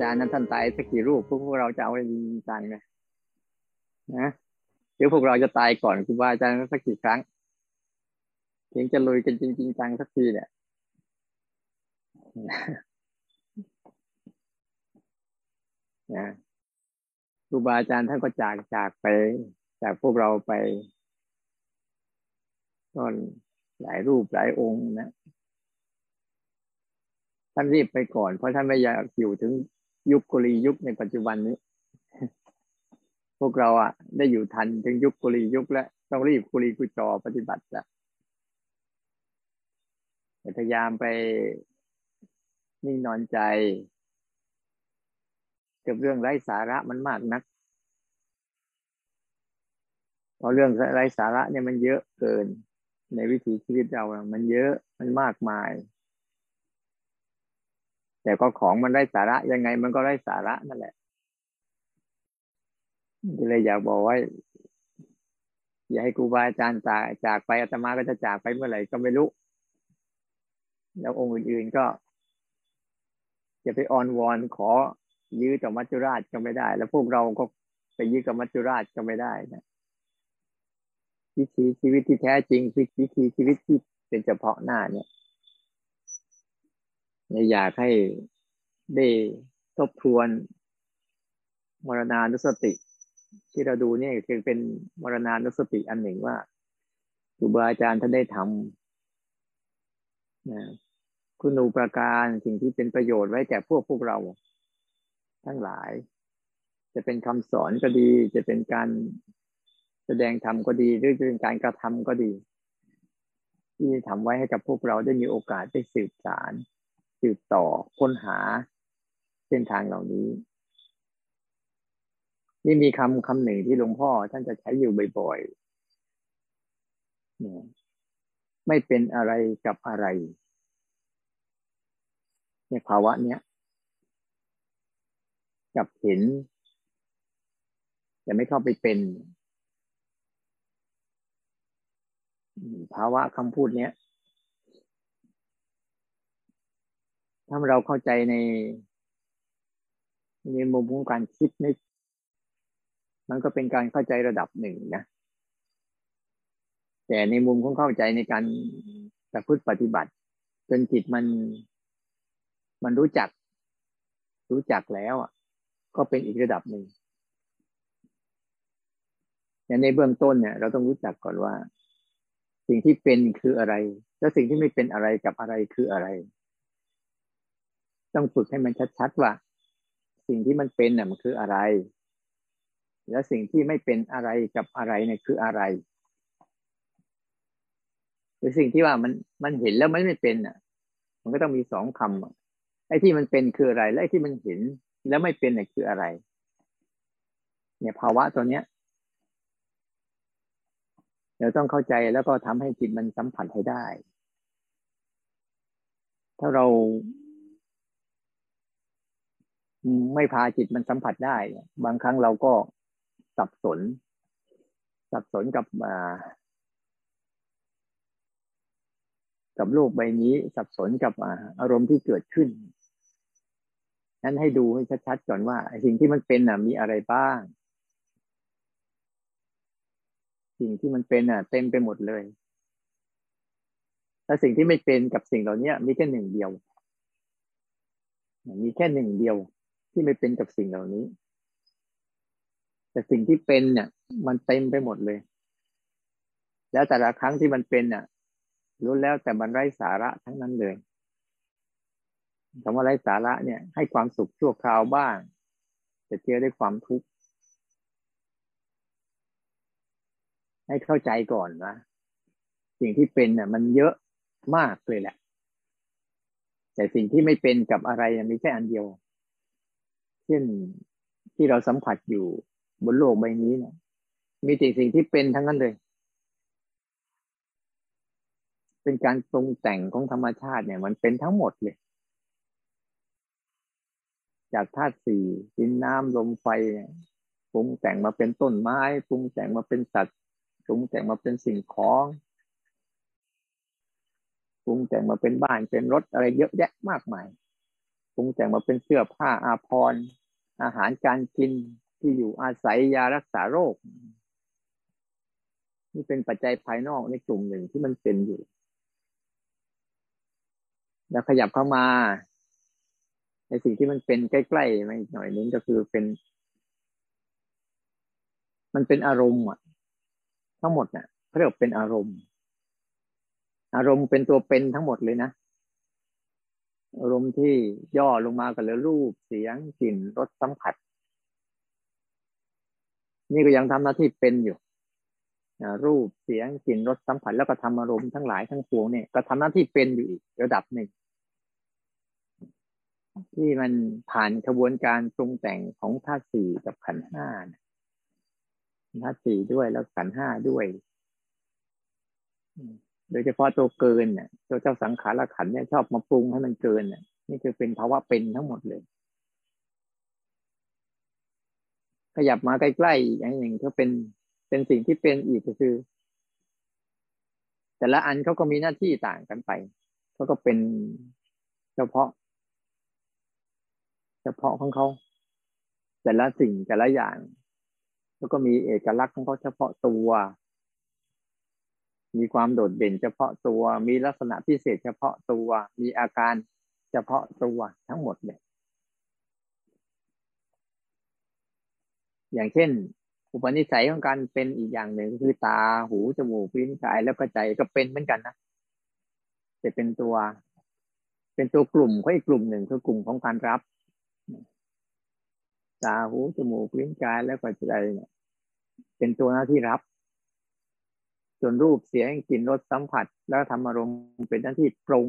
จารย์นั้นท่านตายสักกี่รูปพวกพวกเราจะเอาไปจริงจังนะนะหรือพวกเราจะตายก่อนครูบาอาจารย์สักกี่ครั้งถึงจะลุยกันจริงๆจังสักทีเนี่ยนะครูบาอาจารย์ท่านก็จากจากไป จากพวกเราไปก็หลายรูปหลายองค์นะท่านรีบไปก่อน เพราะท่านไม่อยากอยู่ถึง ยุคกุลียุคในปัจจุบันนี้ พวกเราอะ ได้อยู่ทันถึงยุคกุลียุคแล้วต้องรีบกุลีกุจอปฏิบัติแล้วพยายามไปนิ่งนอนใจกับเรื่องไร้สาระมันมากนักเพราะเรื่องไร้สาระเนี่ยมันเยอะเกิน ในวิถีชีวิตเรา มันเยอะมันมากมาย แต่ก็ของมันไร้สาระยังไงมันก็ไร้สาระนั่นแหละเลยอยากบอกว่า อย่าให้ครูบาอาจารย์จากจากไปอาตมาก็จะจากไปเมื่อไหร่ก็ไม่รู้ แล้วองค์อื่นๆก็จะไปออนวอนขอยื้อกับมัจจุราชก็ไม่ได้ แล้วพวกเราก็ไปยื้อกับมัจจุราชก็ไม่ได้นะวิถีชีวิตที่แท้จริงวิถีชีวิตที่เป็นเฉพาะหน้าเนี่ย อยากให้ได้ทบทวนมรณานุสติ ที่เราดูเนี่ยคือเป็นมรณานุสติอันหนึ่งว่าครูบาอาจารย์ท่านได้ทำนะคุณูประการสิ่งที่เป็นประโยชน์ไว้แก่พวกพวกเรา ทั้งหลาย จะเป็นคำสอนก็ดี จะเป็นการแสดงธรรมก็ดี หรือจะเป็นการกระทำก็ดี ที่ทำไว้ให้กับพวกเราได้มีโอกาสได้สืบสาร สืบต่อค้นหาเส้นทางเหล่านี้ นี่มีคำคำหนึ่งที่หลวงพ่อท่านจะใช้อยู่บ่อยๆไม่เป็นอะไรกับอะไร ในภาวะเนี้ยกับเห็น แต่ไม่เข้าไปเป็น ภาวะคำพูดเนี้ย ถ้าเราเข้าใจใน ในมุมของการคิดนึก มันก็เป็นการเข้าใจระดับหนึ่งนะแต่ในมุมของเข้าใจในการประพฤติปฏิบัติ จนจิตมันมันรู้จัก รู้จักแล้วอะ ก็เป็นอีกระดับหนึ่งแต่ในเบื้องต้นเนี่ย เราต้องรู้จักก่อนว่า สิ่งที่เป็นคืออะไร และสิ่งที่ไม่เป็นอะไรกับอะไรคืออะไร ต้องฝึกให้มันชัดๆว่า สิ่งที่มันเป็นเนี่ยมันคืออะไร และสิ่งที่ไม่เป็นอะไรกับอะไรเนี่ยคืออะไรหรือสิ่งที่ว่ามันมันเห็นแล้วมันไม่เป็นอะ มันก็ต้องมีสองคำไอ้ที่มันเป็นคืออะไร และไอ้ที่มันเห็นแล้วไม่เป็นเนี่ยคืออะไร เนี่ยภาวะตัวเนี้ยเราต้องเข้าใจแล้วก็ทำให้จิตมันสัมผัสให้ได้ ถ้าเรา ไม่พาจิตมันสัมผัสได้ บางครั้งเราก็สับสน สับสนกับกับโลกใบนี้ สับสนกับอารมณ์ที่เกิดขึ้น นั้นให้ดูให้ชัดๆก่อนว่าสิ่งที่มันเป็นน่ะ มีอะไรบ้าง สิ่งที่มันเป็นน่ะ เต็มไปหมดเลยแล้วสิ่งที่ไม่เป็นกับสิ่งเหล่านี้มีแค่หนึ่งเดียว มีแค่หนึ่งเดียว ที่ไม่เป็นกับสิ่งเหล่านี้ แต่สิ่งที่เป็นเนี่ย มันเต็มไปหมดเลย แล้วแต่ละครั้งที่มันเป็นน่ะรู้แล้วแต่มันไร้สาระทั้งนั้นเลยคำว่าไร้สาระเนี่ย ให้ความสุขชั่วคราวบ้างจะเจอได้ความทุกข์ให้เข้าใจก่อนนะสิ่งที่เป็นเนี่ยมันเยอะมากเลยแหละ แต่สิ่งที่ไม่เป็นกับอะไรมีแค่อันเดียว ช่นที่เราสัมผัสอยู่บนโลกใบนี้เนี่ยมีแต่สิ่งที่เป็นทั้งนั้นเลย เป็นการปรุงแต่งของธรรมชาติเนี่ย มันเป็นทั้งหมดเลย จากธาตุสี่ดินน้ำลมไฟปรุงแต่งมาเป็นต้นไม้ปรุงแต่งมาเป็นสัตว์ปรุงแต่งมาเป็นสิ่งของปรุงแต่งมาเป็นบ้านเป็นรถอะไรเยอะแยะมากมายปรุงแต่งมาเป็นเสื้อผ้าอาภรณ์ อาหารการกินที่อยู่อาศัยยารักษาโรค นี่เป็นปัจจัยภายนอกในกลุ่มหนึ่งที่มันเป็นอยู่ แล้วขยับเข้ามา ในสิ่งที่มันเป็นใกล้ๆมาอีกหน่อยนึงก็คือเป็น มันเป็นอารมณ์อะ ทั้งหมดเนี่ยเขาเรียกเป็นอารมณ์ อารมณ์เป็นตัวเป็นทั้งหมดเลยนะ อารมณ์ที่ย่อลงมากันแล้วรูปเสียงกลิ่นรสสัมผัส นี่ก็ยังทำหน้าที่เป็นอยู่รูปเสียงกลิ่นรสสัมผัส แล้วก็ทำอารมณ์ทั้งหลายทั้งปวงเนี่ยก็ทำหน้าที่เป็นอยู่อีกระดับหนึ่งที่มันผ่านกระบวนการปรุงแต่งของธาตุสี่กับขันห้าธาตุสี่ด้วยแล้วขันห้าด้วย โดยเฉพาะตัวเกินเนี่ยตัวเจ้าสังขารขันเนี่ยชอบมาปรุงให้มันเกินเนี่ยนี่คือเป็นภาวะเป็นทั้งหมดเลย ขยับมาใกล้ๆอย่างหนึ่งก็เป็นเป็นสิ่งที่เป็นอีกก็คือ แต่ละอันเขาก็มีหน้าที่ต่างกันไปเขาก็เป็นเฉพาะ เฉพาะของเขาแต่ละสิ่งแต่ละอย่างแล้วก็มีเอกลักษณ์ของเขาเฉพาะตัว มีความโดดเด่นเฉพาะตัว มีลักษณะพิเศษเฉพาะตัว มีอาการเฉพาะตัวทั้งหมดเนี่ยอย่างเช่น อุปนิสัยของการเป็นอีกอย่างหนึ่งคือตาหูจมูกลิ้นกายแล้วก็ใจก็เป็นเหมือนกันนะจะเป็นตัว เป็นตัวกลุ่มเขาอีกกลุ่มหนึ่งคือกลุ่มของการรับ ตาหูจมูกลิ้นกายแล้วก็ใจเนี่ยเป็นตัวหน้าที่รับ ส่วนรูปเสียงกลิ่นรสสัมผัส แล้วทำอารมณ์เป็นหน้าที่ปรุง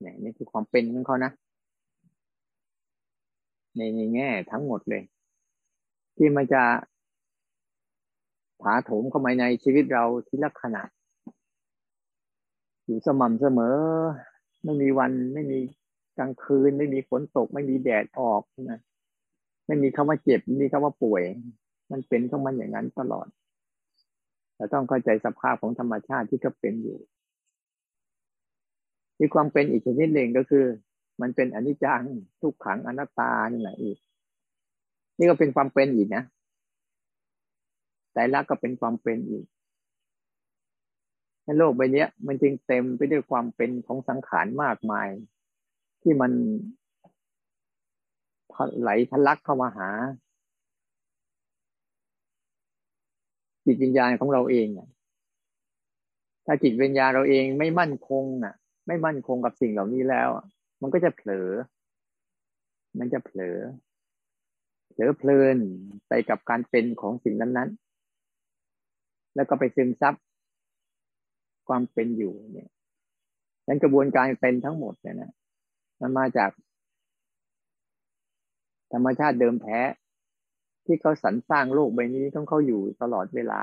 เนี่ยนี่คือความเป็นของเขานะในในแง่ทั้งหมดเลย ที่มันจะถาโถมเข้ามาในชีวิตเราทีละขณะอยู่สม่ำเสมอ ไม่มีวันไม่มีกลางคืน ไม่มีฝนตก ไม่มีแดดออกนะไม่มีคำว่าเจ็บไม่มีคำว่าป่วย มันเป็นของมันอย่างนั้นตลอด เราต้องเข้าใจสภาพของธรรมชาติที่ก็เป็นอยู่มีความเป็นอีกชนิดหนึ่งก็คือ มันเป็นอนิจจังทุกขังอนัตตานี่แหละอีก นี่ก็เป็นความเป็นอีกนะแต่ละก็เป็นความเป็นอีกในโลกใบนี้มันจึงเต็มไปด้วยความเป็นของสังขารมากมาย ที่มันไหลทะลักเข้ามาหา จิตวิญญาณของเราเองเ่ยถ้าจิตวิญญาณเราเองไม่มั่นคงน่ะ ไม่มั่นคงกับสิ่งเหล่านี้แล้ว มันก็จะเผลอ มันจะเผลอ เผลอเพลินไปกับการเป็นของสิ่งนั้นๆ แล้วก็ไปซึมซับความเป็นอยู่เนี่ยนั้นกระบวนการเป็นทั้งหมดเนี่ยนะมันมาจาก ธรรมชาติเดิมแท้ ที่เขาสรรสร้างโลกใบนี้ต้องเขาอยู่ตลอดเวลา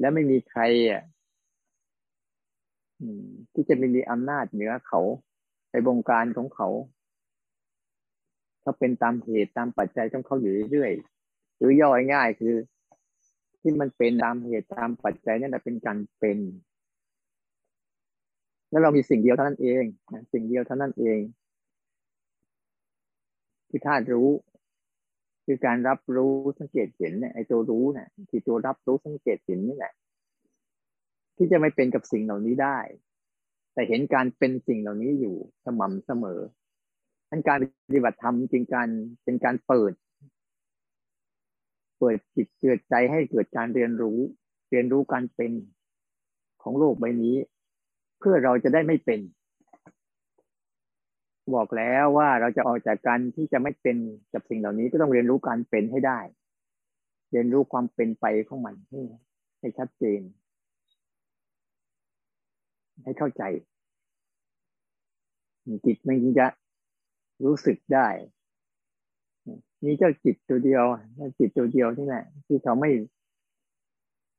และไม่มีใครอะที่จะไม่มีอำนาจเหนือเขาในบงการของเขาเขาเป็นตามเหตุตามปัจจัยต้องเขาอยู่เรื่อยๆหรือย่อยง่ายคือ ที่มันเป็นตามเหตุตามปัจจัยนั่นแหละเป็นการเป็น แล้วเรามีสิ่งเดียวเท่านั้นเองสิ่งเดียวเท่านั้นเอง ที่ธาตุรู้ คือการรับรู้สังเกตเห็นเนี่ยไอ้ตัวรู้เนี่ยที่ตัวรับรู้สังเกตเห็นนี่แหละที่จะไม่เป็นกับสิ่งเหล่านี้ได้ แต่เห็นการเป็นสิ่งเหล่านี้อยู่สม่ำเสมอทั้นการปฏิบัติธรรมจริงการเป็นการเปิด เปิดจิตเกิดใจให้เกิดการเรียนรู้ เรียนรู้การเป็นของโลกใบนี้ เพื่อเราจะได้ไม่เป็น บอกแล้วว่าเราจะออกจากการที่จะไม่เป็นกับสิ่งเหล่านี้ก็ต้องเรียนรู้การเป็นให้ได้ เรียนรู้ความเป็นไปของมันให้ให้ชัดเจน ให้เข้าใจจิตมันจะรู้สึกได้มีเจ้าจิตตัวเดียวจิตตัวเดียวนี่แหละที่เขาไม่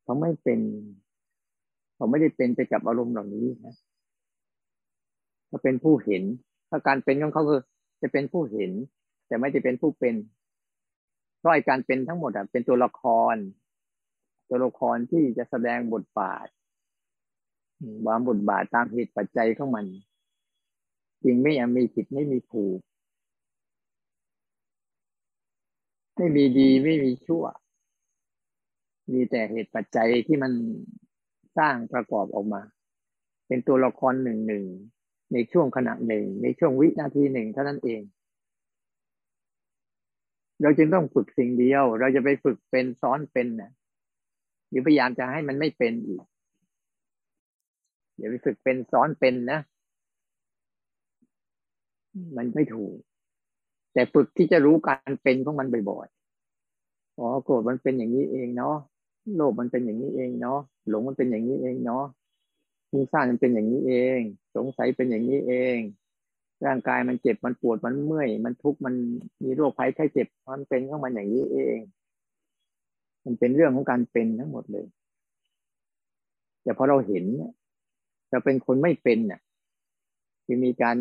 เขาไม่เป็น เขาไม่ได้เป็นไปกับอารมณ์เหล่านี้นะเขาเป็นผู้เห็น ถ้าการเป็นของเขาคือ จะเป็นผู้เห็น แต่ไม่ได้เป็นผู้เป็นเพราะการเป็นทั้งหมดอะเป็นตัวละคร ตัวละครที่จะแสดงบทบาทวางบทบาทตามเหตุปัจจัยของมันจริงไม่มีผิดไม่มีถูกไม่มีดีไม่มีชั่ว มีแต่เหตุปัจจัยที่มันสร้างประกอบออกมา เป็นตัวละครหนึ่งหนึ่ง ในช่วงขณะหนึ่ง ในช่วงวินาทีหนึ่งเท่านั้นเอง เราจึงต้องฝึกสิ่งเดียว เราจะไปฝึกเป็นซ้อนเป็นนะหรือพยายามจะให้มันไม่เป็นอีกอย่าไปฝึกเป็นซ้อนเป็นนะ มันไม่ถูก แต่ฝึกที่จะรู้การเป็นของมันบ่อยๆอ๋อโกรธมันเป็นอย่างนี้เองเนาะโลภมันเป็นอย่างนี้เองเนาะหลงมันเป็นอย่างนี้เองเนาะ ฟุ้งซ่านมันเป็นอย่างนี้เอง สงสัยเป็นอย่างนี้เอง ร่างกายมันเจ็บมันปวดมันเมื่อย มันทุกข์มันมีโรคภัยไข้เจ็บมันเป็นของมันอย่างนี้เอง มันเป็นเรื่องของการเป็นทั้งหมดเลย แต่พอเราเห็นเราเป็นคนไม่เป็นเนี่ยจะมีการ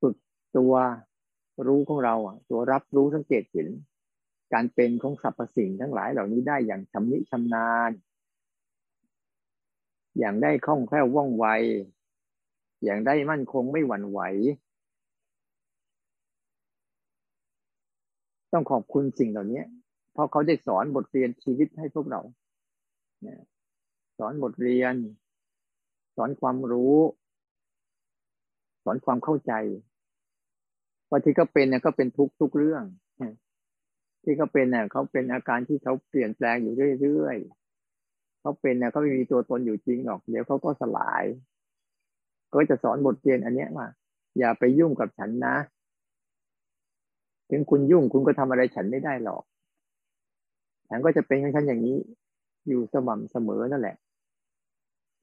ฝึกตัวรู้ของเราอะ ตัวรับรู้สังเกตเห็น การเป็นของสรรพสิ่งทั้งหลายเหล่านี้ได้อย่างชำนิชำนาญ อย่างได้คล่องแคล่วว่องไว อย่างได้มั่นคงไม่หวั่นไหว ต้องขอบคุณสิ่งเหล่านี้เพราะเขาได้สอนบทเรียนชีวิตให้พวกเราสอนบทเรียน สอนความรู้ สอนความเข้าใจว่าที่เขาเป็นเนี่ยก็เป็นทุกทุกเรื่อง ที่เขาเป็นเนี่ยเขาเป็นอาการที่เขาเปลี่ยนแปลงอยู่เรื่อยๆ เขาเป็นเนี่ยเขาไม่มีตัวตนอยู่จริงหรอกเดี๋ยวเขาก็สลายก็จะสอนบทเรียนอันนี้ว่าอย่าไปยุ่งกับฉันนะ ถึงคุณยุ่งคุณก็ทำอะไรฉันไม่ได้หรอกฉันก็จะเป็นของฉันอย่างนี้ อยู่สม่ำเสมอนั่นแหละ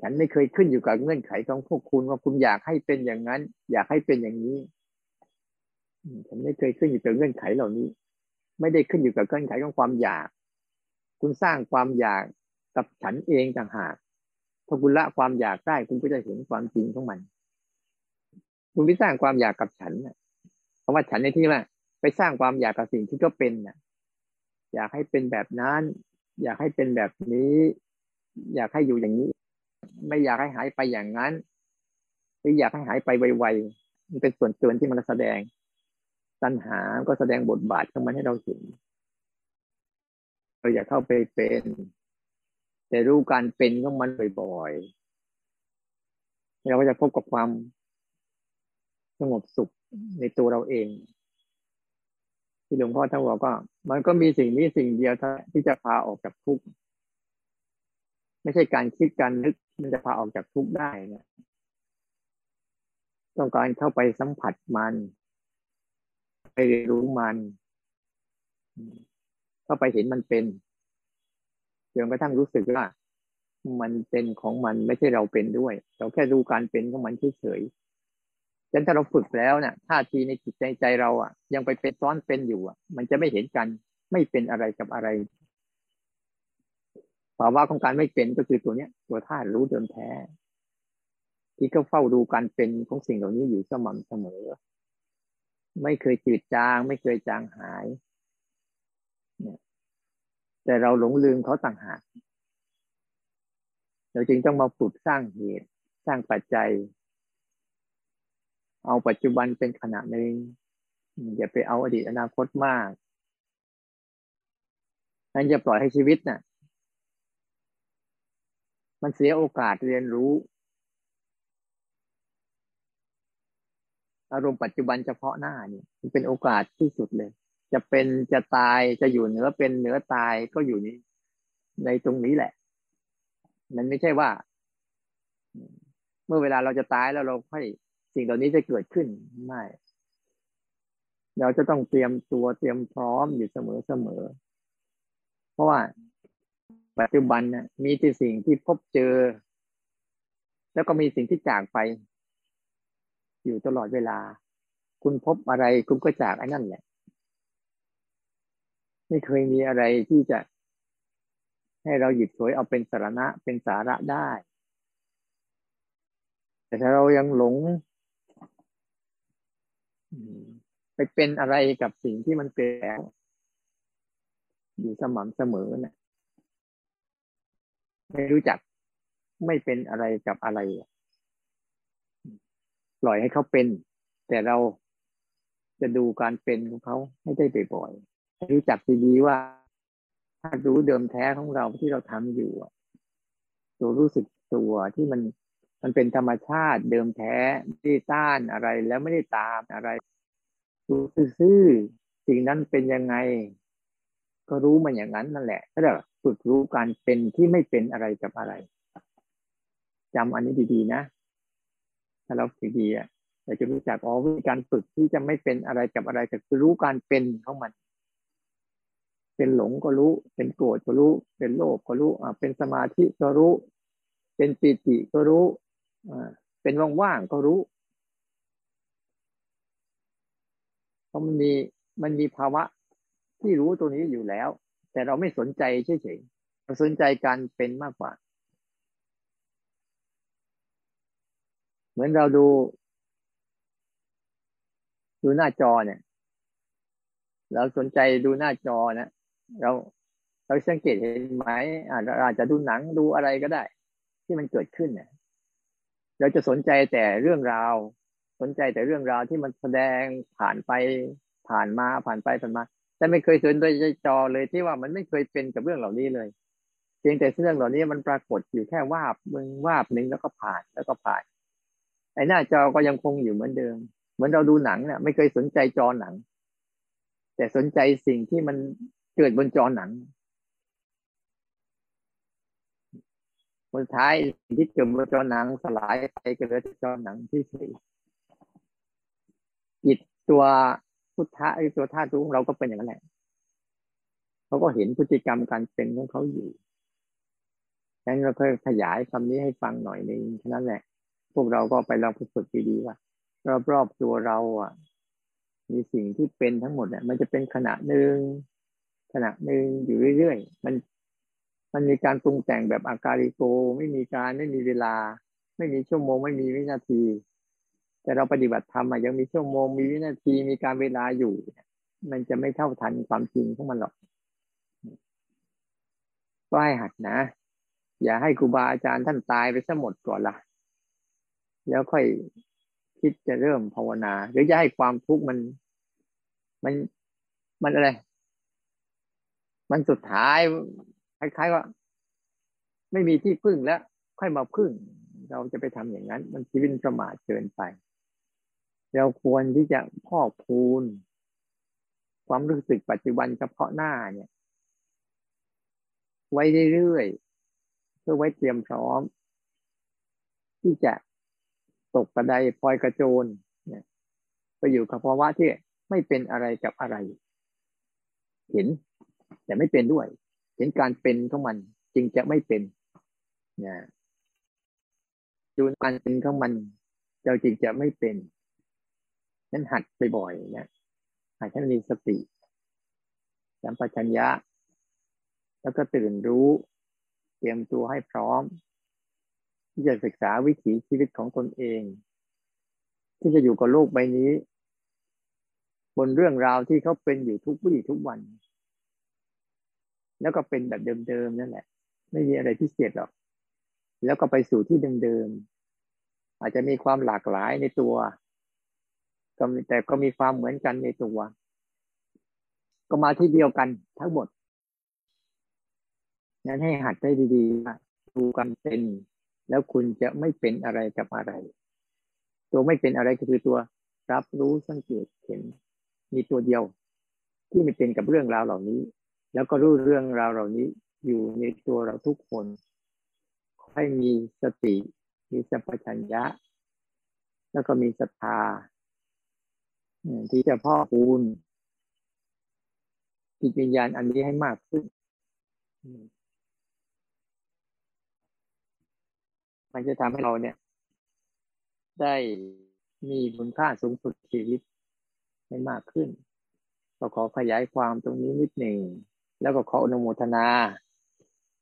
ฉันไม่เคยขึ้นอยู่กับเงื่อนไขของพวกคุณว่าคุณอยากให้เป็นอย่างนั้น อยากให้เป็นอย่างนี้ฉันไม่เคยขึ้นอยู่กับเงื่อนไขเหล่านี้ ไม่ได้ขึ้นอยู่กับเงื่อนไขของความอยาก คุณสร้างความอยาก กับฉันเองต่างหากถ้าคุณละความอยากได้คุณก็จะเห็นความจริงของมัน คุณไปสร้างความอยากกับฉันนะเพราะว่าฉันในที่ว่าไปสร้างความอยากกับสิ่งที่ก็เป็นนะอยากให้เป็นแบบนั้น อยากให้เป็นแบบนี้ อยากให้อยู่อย่างนี้ ไม่อยากให้หายไปอย่างนั้นหรืออยากให้หายไปไวๆมันเป็นส่วนเกินที่มันแสดงตัณหาก็แสดงบทบาทของมันให้เราเห็นเราอยากเข้าไปเป็น แต่รู้การเป็นของมันบ่อยๆเราก็จะพบกับความสงบสุขในตัวเราเอง ที่หลวงพ่อท่านบอกก็มันก็มีสิ่งนี้สิ่งเดียวที่จะพาออกจากทุกข์ไม่ใช่การคิดการนึกมันจะพาออกจากทุกข์ได้นะต้องการเข้าไปสัมผัสมัน ไปรู้มัน เข้าไปเห็นมันเป็น จนกระทั่งรู้สึกว่า มันเป็นของมันไม่ใช่เราเป็นด้วย เราแค่ดูการเป็นของมันเฉยๆฉะนั้นถ้าเราฝึกแล้วเนะ่ยท่าทีในจิตใจใจเราอะ ยังไปเป็นซ้อนเป็นอยู่อะ มันจะไม่เห็นกันไม่เป็นอะไรกับอะไรภาวะของการไม่เป็นก็คือตัวเนี้ย ตัวธาตุรู้เดิมแท้ ที่ก็เฝ้าดูการเป็นของสิ่งเหล่านี้อยู่สม่ำเสมอ ไม่เคยจืดจาง ไม่เคยจางหายเนี่ย แต่เราหลงลืมเขาต่างหากเราจึงต้องมาฝึกสร้างเหตุ สร้างปัจจัย เอาปัจจุบันเป็นขณะหนึ่งอย่าไปเอาอดีตอนาคตมากนั่นจะปล่อยให้ชีวิตนะ่ะ มันเสียโอกาสเรียนรู้ อารมณ์ปัจจุบันเฉพาะหน้านี่มันเป็นโอกาสที่สุดเลย จะเป็นจะตายจะอยู่เหนือเป็นเหนือตายก็อยู่นี้ ในตรงนี้แหละ มันไม่ใช่ว่า เมื่อเวลาเราจะตายแล้วเราค่อยสิ่งเหล่านี้จะเกิดขึ้นไม่เราจะต้องเตรียมตัวเตรียมพร้อมอยู่เสมอเสมอ เพราะว่าปัจจุบันนะมีแต่สิ่งที่พบเจอ แล้วก็มีสิ่งที่จากไป อยู่ตลอดเวลา คุณพบอะไรคุณก็จากไอ้นั่นแหละ ไม่เคยมีอะไรที่จะ ให้เราหยิบฉวยเอาเป็นสาระเป็นสาระได้ แต่ถ้าเรายังหลงไปเป็นอะไรกับสิ่งที่มันเปลี่ยนอยู่สม่ำเสมอนะี่ยไม่รู้จักไม่เป็นอะไรกับอะไร ปล่อยให้เขาเป็น แต่เราจะดูการเป็นของเขาให้ได้บ่อยๆ รู้จักดีๆว่าถ้ารู้เดิมแท้ของเราที่เราทำอยู่ตัวรู้สึกตัวที่มันมันเป็นธรรมชาติเดิมแท้ไม่ได้ต้านอะไรแล้วไม่ได้ตามอะไรรู้ซื่อสิ่งนั้นเป็นยังไง ก็รู้มันอย่างนั้นนั่นแหละก็เรียกฝึกรู้การเป็นที่ไม่เป็นอะไรกับอะไรจำอันนี้ดีๆนะถ้าเราฝึกดีอะเราจะรู้จักอ๋อวิธีการฝึกที่จะไม่เป็นอะไรกับอะไรแต่คือรู้การเป็นของมัน เป็นหลงก็รู้ เป็นโกรธก็รู้ เป็นโลภก็รู้อ่าเป็นสมาธิก็รู้ เป็นปิติก็รู้อ่าเป็นว่างๆก็รู้เพราะมันมีมันมีภาวะที่รู้ตัวนี้อยู่แล้ว แต่เราไม่สนใจเฉยๆเราสนใจการเป็นมากกว่า เหมือนเราดูดูหน้าจอเนี่ย เราสนใจดูหน้าจอนะ เราเราสังเกตเห็นไหมอาจจะดูหนังดูอะไรก็ได้ ที่มันเกิดขึ้นเนี่ยเราจะสนใจแต่เรื่องราว สนใจแต่เรื่องราวที่มันแสดงผ่านไปผ่านมาผ่านไปผ่านมา แต่ไม่เคยสนใจจอเลยที่ว่ามันไม่เคยเป็นกับเรื่องเหล่านี้เลยเพียงแต่เรื่องเหล่านี้มันปรากฏอยู่แค่วาบมึงวาบหนึ่งแล้วก็ผ่านแล้วก็ผ่านไอ้หน้าจอก็ยังคงอยู่เหมือนเดิม เหมือนเราดูหนังเนี่ยไม่เคยสนใจจอหนัง แต่สนใจสิ่งที่มัน เกิดบนจอหนังคนท้ายที่เกิดบนจอหนังสลายไปก็เหลือจอหนังที่เฉยจิตตัวพุทธะไอ้ตัวธาตุรู้เราก็เป็นอย่างนั้นแหละเขาก็เห็นพฤติกรรมการเป็นของเขาอยู่ดังนั้นเราเคยขยายคำนี้ให้ฟังหน่อยนึงแค่นั้นแหละ พวกเราก็ไปลองฝึกดีๆว่ารอบๆตัวเราอะ มีสิ่งที่เป็นทั้งหมดเนี่ยมันจะเป็นขณะหนึ่ง ณะหนึ่งอยู่เรื่อยๆ มัน มันมีการปรุงแต่งแบบอาการิโก ไม่มีการไม่มีเวลา ไม่มีชั่วโมง ไม่มีวินาที แต่เราปฏิบัติธรรมยังมีชั่วโมงมีวินาทีมีการเวลาอยู่ มันจะไม่เท่าทันความจริงของมันหรอกก็ให้หัดนะ อย่าให้ครูบาอาจารย์ท่านตายไปซะหมดก่อนละแล้วค่อยคิดจะเริ่มภาวนาหรือจะให้ความทุกข์มัน มันมันอะไร มันสุดท้ายคล้ายๆว่า ไม่มีที่พึ่งแล้ว ค่อยมาพึ่ง เราจะไปทำอย่างนั้น มันชีวิตประมาทเกินไป เราควรที่จะพอกพูน ความรู้สึกปัจจุบันเฉพาะหน้าเนี่ย ไว้เรื่อยๆเพื่อไว้เตรียมพร้อม ที่จะตกกระไดพลอยกระโจนเนี่ยไปอยู่กับภาวะที่ไม่เป็นอะไรกับอะไร เห็น แต่ไม่เป็นด้วย เห็นการเป็นของมันจึงจะไม่เป็นนะดูการเป็นของมันเราจึงจะไม่เป็นนั้นหัดบ่อยๆนะหัดให้มีสติสัมปชัญญะ แล้วก็ตื่นรู้ เตรียมตัวให้พร้อม ที่จะศึกษาวิถีชีวิตของตนเอง ที่จะอยู่กับโลกใบนี้ บนเรื่องราวที่เขาเป็นอยู่ทุกวี่ทุกวัน แล้วก็เป็นแบบเดิมๆนั่นแหละ ไม่มีอะไรพิเศษหรอก แล้วก็ไปสู่ที่เดิมๆอาจจะมีความหลากหลายในตัวก็แต่ก็มีความเหมือนกันในตัว ก็มาที่เดียวกันทั้งหมดนั้นให้หัดได้ดีๆดูกันเป็น แล้วคุณจะไม่เป็นอะไรกับอะไร ตัวไม่เป็นอะไรก็คือตัวรับรู้สังเกตเห็น มีตัวเดียว ที่ไม่เป็นกับเรื่องราวเหล่านี้ แล้วก็รู้เรื่องราวเหล่านี้อยู่ในตัวเราทุกคน ให้มีสติ มีสัมปชัญญะ แล้วก็มีศรัทธาที่จะพ่อคูณจิตวิญญาณอันนี้ให้มากขึ้นมันจะทำให้เราเนี่ย ได้มีคุณค่าสูงสุดชีวิตให้มากขึ้นก็ขอขยายความตรงนี้นิดหนึ่ง แล้วก็ขออนุโมทนา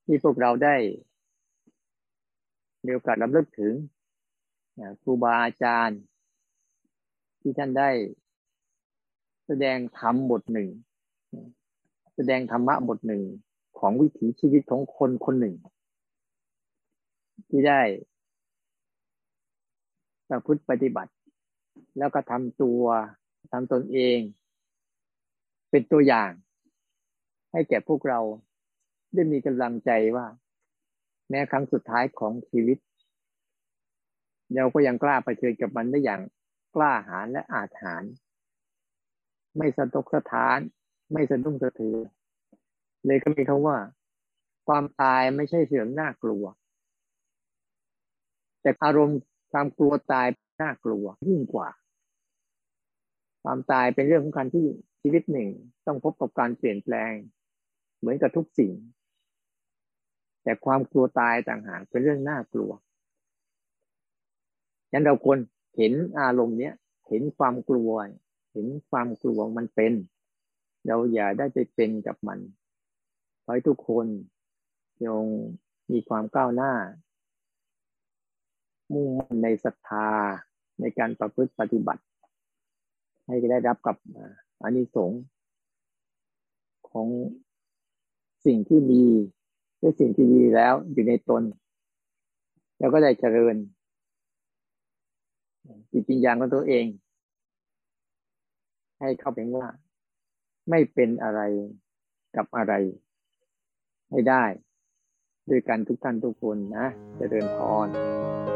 ที่พวกเราได้มีโอกาสรำลึกถึงครูบาอาจารย์ ที่ท่านได้ แสดงธรรมบทหนึ่ง แสดงธรรมะบทหนึ่งของวิถีชีวิตของคนคนหนึ่ง ที่ได้ประพฤติปฏิบัติ แล้วก็ทำตัวทำตนเอง เป็นตัวอย่าง ให้แก่พวกเราได้มีกำลังใจว่า แม้ครั้งสุดท้ายของชีวิต เราก็ยังกล้าไปเชิญกับมันได้อย่างกล้าหาญและอาจหารไม่สะทกสะท้าน ไม่สะดุ้งสะเทือนเลยก็มีคำว่า ความตายไม่ใช่เสื่อมน่ากลัว แต่อารมณ์ความกลัวตายน่ากลัวยิ่งกว่า ความตายเป็นเรื่องสำคัญที่ชีวิตหนึ่ง ต้องพบกับการเปลี่ยนแปลง เหมือนกับทุกสิ่ง แต่ความกลัวตายต่างหากเป็นเรื่องน่ากลัวฉะนั้นเราควรเห็นอารมณ์เนี้ยเห็นความกลัว เห็นความกลัวมันเป็น เราอย่าได้ไปเป็นกับมันขอให้ทุกคนจงมีความก้าวหน้า มุ่งมั่นในศรัทธาในการประพฤติปฏิบัติ ให้ได้รับกับอานิสงส์ของ สิ่งที่มีด้วยสิ่งที่ดีแล้วอยู่ในตน แล้วก็ได้เจริญจิตวิญญาณของตัวเอง ให้เข้าเป็นว่า ไม่เป็นอะไรกับอะไร ให้ได้ ด้วยกันทุกท่านทุกคนนะจะเดินพร